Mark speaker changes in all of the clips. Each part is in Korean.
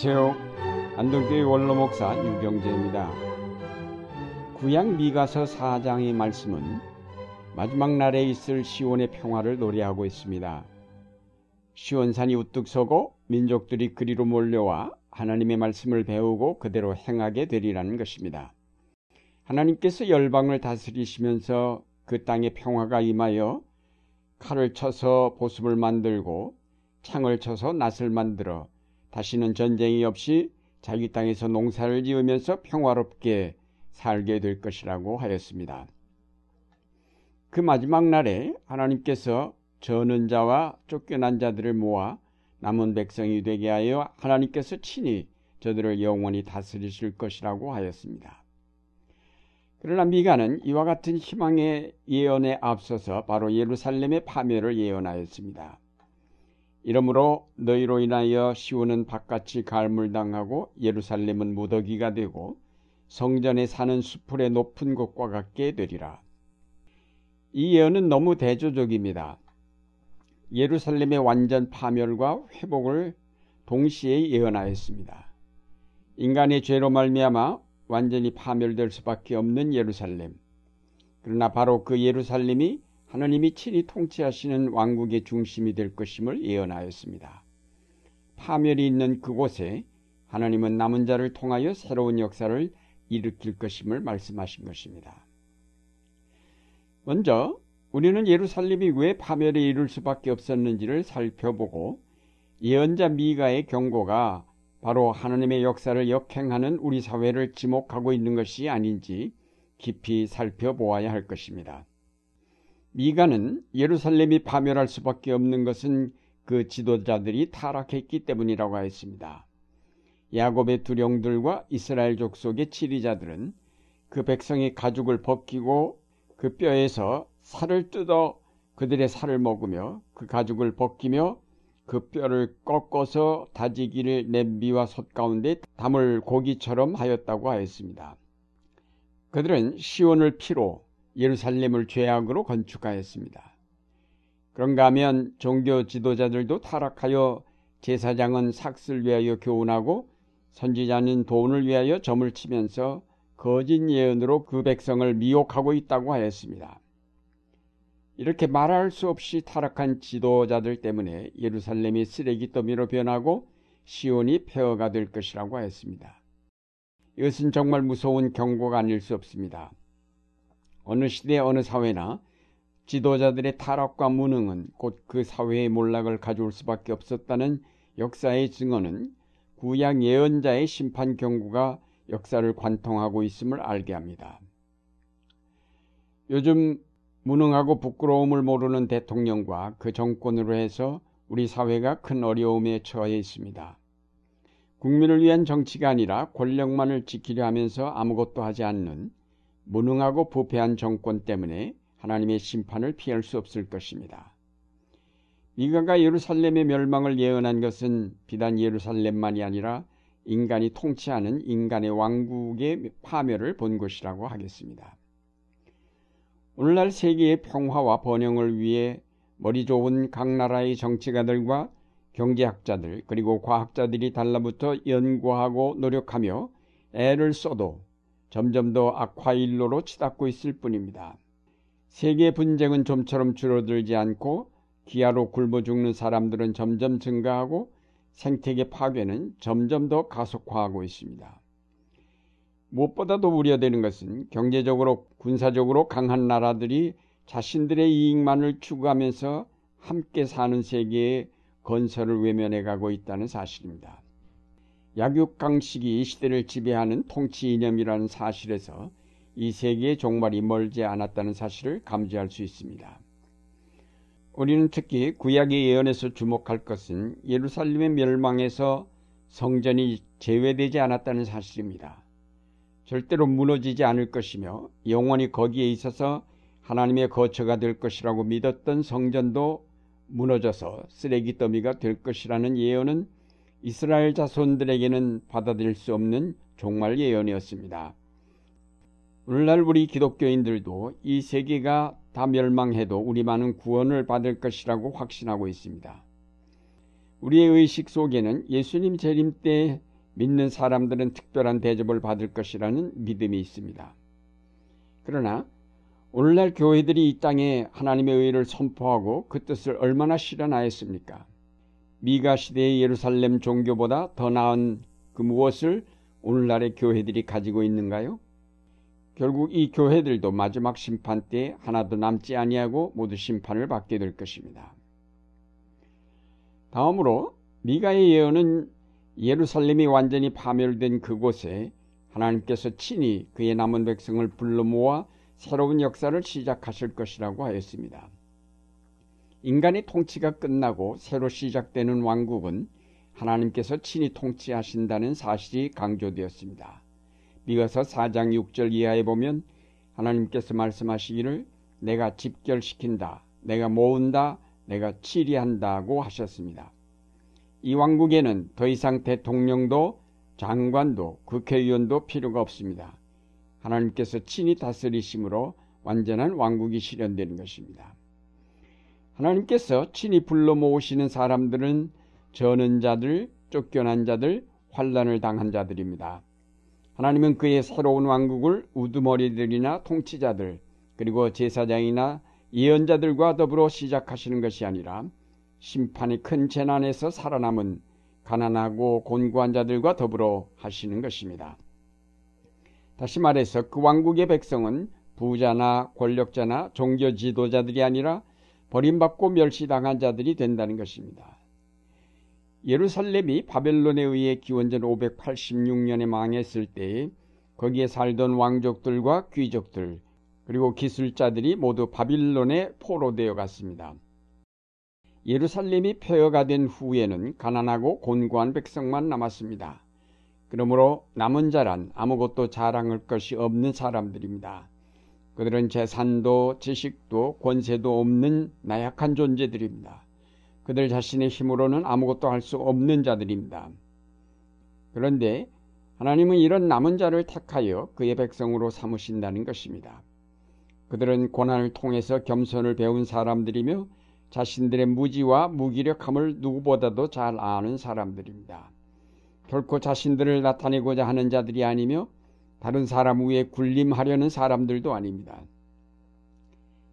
Speaker 1: 안녕하세요. 안동교회 원로목사 유경재입니다. 구약 미가서 4장의 말씀은 마지막 날에 있을 시온의 평화를 노래하고 있습니다. 시온산이 우뚝 서고 민족들이 그리로 몰려와 하나님의 말씀을 배우고 그대로 행하게 되리라는 것입니다. 하나님께서 열방을 다스리시면서 그 땅에 평화가 임하여 칼을 쳐서 보습을 만들고 창을 쳐서 낫을 만들어 다시는 전쟁이 없이 자기 땅에서 농사를 지으면서 평화롭게 살게 될 것이라고 하였습니다. 그 마지막 날에 하나님께서 저는 자와 쫓겨난 자들을 모아 남은 백성이 되게 하여 하나님께서 친히 저들을 영원히 다스리실 것이라고 하였습니다. 그러나 미가는 이와 같은 희망의 예언에 앞서서 바로 예루살렘의 파멸을 예언하였습니다. 이러므로 너희로 인하여 시온은 바깥이 갈물당하고 예루살렘은 무더기가 되고 성전에 사는 수풀의 높은 곳과 같게 되리라. 이 예언은 너무 대조적입니다. 예루살렘의 완전 파멸과 회복을 동시에 예언하였습니다. 인간의 죄로 말미암아 완전히 파멸될 수밖에 없는 예루살렘. 그러나 바로 그 예루살렘이 하나님이 친히 통치하시는 왕국의 중심이 될 것임을 예언하였습니다. 파멸이 있는 그곳에 하나님은 남은 자를 통하여 새로운 역사를 일으킬 것임을 말씀하신 것입니다. 먼저 우리는 예루살렘이 왜 파멸에 이를 수밖에 없었는지를 살펴보고 예언자 미가의 경고가 바로 하나님의 역사를 역행하는 우리 사회를 지목하고 있는 것이 아닌지 깊이 살펴보아야 할 것입니다. 미가는 예루살렘이 파멸할 수밖에 없는 것은 그 지도자들이 타락했기 때문이라고 하였습니다. 야곱의 두 령들과 이스라엘 족속의 치리자들은 그 백성의 가죽을 벗기고 그 뼈에서 살을 뜯어 그들의 살을 먹으며 그 가죽을 벗기며 그 뼈를 꺾어서 다지기를 냄비와 솥 가운데 담을 고기처럼 하였다고 하였습니다. 그들은 시온을 피로 예루살렘을 죄악으로 건축하였습니다. 그런가 하면 종교 지도자들도 타락하여 제사장은 삭슬 위하여 교훈하고 선지자는 돈을 위하여 점을 치면서 거짓 예언으로 그 백성을 미혹하고 있다고 하였습니다. 이렇게 말할 수 없이 타락한 지도자들 때문에 예루살렘이 쓰레기 더미로 변하고 시온이 폐허가 될 것이라고 하였습니다. 이것은 정말 무서운 경고가 아닐 수 없습니다. 어느 시대 어느 사회나 지도자들의 타락과 무능은 곧 그 사회의 몰락을 가져올 수밖에 없었다는 역사의 증언은 구약 예언자의 심판 경고가 역사를 관통하고 있음을 알게 합니다. 요즘 무능하고 부끄러움을 모르는 대통령과 그 정권으로 해서 우리 사회가 큰 어려움에 처해 있습니다. 국민을 위한 정치가 아니라 권력만을 지키려 하면서 아무것도 하지 않는 무능하고 부패한 정권 때문에 하나님의 심판을 피할 수 없을 것입니다. 미가가 예루살렘의 멸망을 예언한 것은 비단 예루살렘만이 아니라 인간이 통치하는 인간의 왕국의 파멸을 본 것이라고 하겠습니다. 오늘날 세계의 평화와 번영을 위해 머리 좋은 각 나라의 정치가들과 경제학자들 그리고 과학자들이 달라붙어 연구하고 노력하며 애를 써도 점점 더 악화일로로 치닫고 있을 뿐입니다. 세계 분쟁은 좀처럼 줄어들지 않고 기아로 굶어 죽는 사람들은 점점 증가하고 생태계 파괴는 점점 더 가속화하고 있습니다. 무엇보다도 우려되는 것은 경제적으로 군사적으로 강한 나라들이 자신들의 이익만을 추구하면서 함께 사는 세계의 건설을 외면해 가고 있다는 사실입니다. 약육강식이 이 시대를 지배하는 통치 이념이라는 사실에서 이 세계의 종말이 멀지 않았다는 사실을 감지할 수 있습니다. 우리는 특히 구약의 예언에서 주목할 것은 예루살렘의 멸망에서 성전이 제외되지 않았다는 사실입니다. 절대로 무너지지 않을 것이며 영원히 거기에 있어서 하나님의 거처가 될 것이라고 믿었던 성전도 무너져서 쓰레기 더미가 될 것이라는 예언은 이스라엘 자손들에게는 받아들일 수 없는 종말 예언이었습니다. 오늘날 우리 기독교인들도 이 세계가 다 멸망해도 우리만은 구원을 받을 것이라고 확신하고 있습니다. 우리의 의식 속에는 예수님 재림 때 믿는 사람들은 특별한 대접을 받을 것이라는 믿음이 있습니다. 그러나 오늘날 교회들이 이 땅에 하나님의 의를 선포하고 그 뜻을 얼마나 실현하였습니까? 미가 시대의 예루살렘 종교보다 더 나은 그 무엇을 오늘날의 교회들이 가지고 있는가요? 결국 이 교회들도 마지막 심판 때 하나도 남지 아니하고 모두 심판을 받게 될 것입니다. 다음으로 미가의 예언은 예루살렘이 완전히 파멸된 그곳에 하나님께서 친히 그의 남은 백성을 불러 모아 새로운 역사를 시작하실 것이라고 하였습니다. 인간의 통치가 끝나고 새로 시작되는 왕국은 하나님께서 친히 통치하신다는 사실이 강조되었습니다. 미가서 4장 6절 이하에 보면 하나님께서 말씀하시기를 내가 집결시킨다, 내가 모은다, 내가 치리한다고 하셨습니다. 이 왕국에는 더 이상 대통령도 장관도 국회의원도 필요가 없습니다. 하나님께서 친히 다스리심으로 완전한 왕국이 실현되는 것입니다. 하나님께서 친히 불러 모으시는 사람들은 저는 자들, 쫓겨난 자들, 환란을 당한 자들입니다. 하나님은 그의 새로운 왕국을 우두머리들이나 통치자들, 그리고 제사장이나 예언자들과 더불어 시작하시는 것이 아니라 심판이 큰 재난에서 살아남은 가난하고 곤고한 자들과 더불어 하시는 것입니다. 다시 말해서 그 왕국의 백성은 부자나 권력자나 종교 지도자들이 아니라 버림받고 멸시당한 자들이 된다는 것입니다. 예루살렘이 바벨론에 의해 기원전 586년에 망했을 때에 거기에 살던 왕족들과 귀족들 그리고 기술자들이 모두 바빌론에 포로되어 갔습니다. 예루살렘이 폐허가 된 후에는 가난하고 곤고한 백성만 남았습니다. 그러므로 남은 자란 아무것도 자랑할 것이 없는 사람들입니다. 그들은 재산도 지식도 권세도 없는 나약한 존재들입니다. 그들 자신의 힘으로는 아무것도 할 수 없는 자들입니다. 그런데 하나님은 이런 남은 자를 택하여 그의 백성으로 삼으신다는 것입니다. 그들은 고난을 통해서 겸손을 배운 사람들이며 자신들의 무지와 무기력함을 누구보다도 잘 아는 사람들입니다. 결코 자신들을 나타내고자 하는 자들이 아니며 다른 사람 위에 군림하려는 사람들도 아닙니다.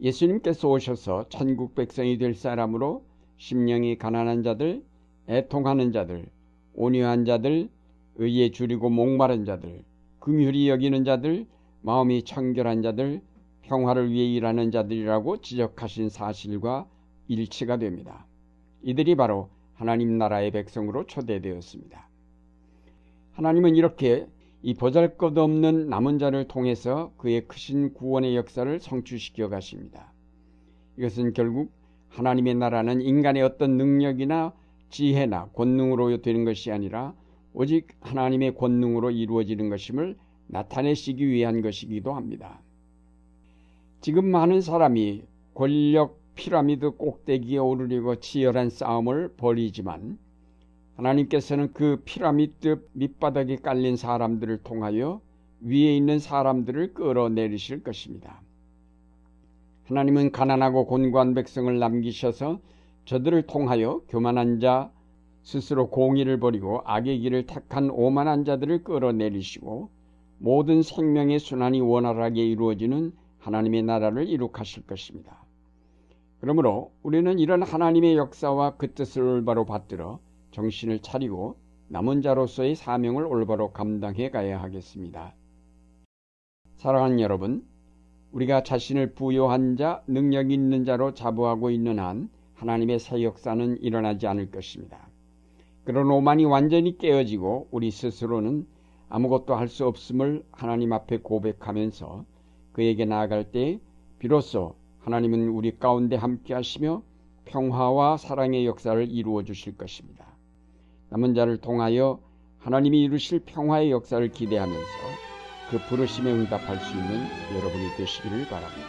Speaker 1: 예수님께서 오셔서 천국 백성이 될 사람으로 심령이 가난한 자들, 애통하는 자들, 온유한 자들, 의에 줄이고 목마른 자들, 긍휼히 여기는 자들, 마음이 청결한 자들, 평화를 위해 일하는 자들이라고 지적하신 사실과 일치가 됩니다. 이들이 바로 하나님 나라의 백성으로 초대되었습니다. 하나님은 이렇게 이 보잘것 없는 남은 자를 통해서 그의 크신 구원의 역사를 성취시켜 가십니다. 이것은 결국 하나님의 나라는 인간의 어떤 능력이나 지혜나 권능으로 되는 것이 아니라 오직 하나님의 권능으로 이루어지는 것임을 나타내시기 위한 것이기도 합니다. 지금 많은 사람이 권력 피라미드 꼭대기에 오르려고 치열한 싸움을 벌이지만 하나님께서는 그 피라미드 밑바닥에 깔린 사람들을 통하여 위에 있는 사람들을 끌어내리실 것입니다. 하나님은 가난하고 곤고한 백성을 남기셔서 저들을 통하여 교만한 자, 스스로 공의를 버리고 악의 길을 택한 오만한 자들을 끌어내리시고 모든 생명의 순환이 원활하게 이루어지는 하나님의 나라를 이룩하실 것입니다. 그러므로 우리는 이런 하나님의 역사와 그 뜻을 올바로 받들어 정신을 차리고 남은 자로서의 사명을 올바로 감당해 가야 하겠습니다. 사랑하는 여러분, 우리가 자신을 부여한 자, 능력 있는 자로 자부하고 있는 한 하나님의 새 역사는 일어나지 않을 것입니다. 그런 오만이 완전히 깨어지고 우리 스스로는 아무것도 할 수 없음을 하나님 앞에 고백하면서 그에게 나아갈 때 비로소 하나님은 우리 가운데 함께 하시며 평화와 사랑의 역사를 이루어 주실 것입니다. 남은 자를 통하여 하나님이 이루실 평화의 역사를 기대하면서 그 부르심에 응답할 수 있는 여러분이 되시기를 바랍니다.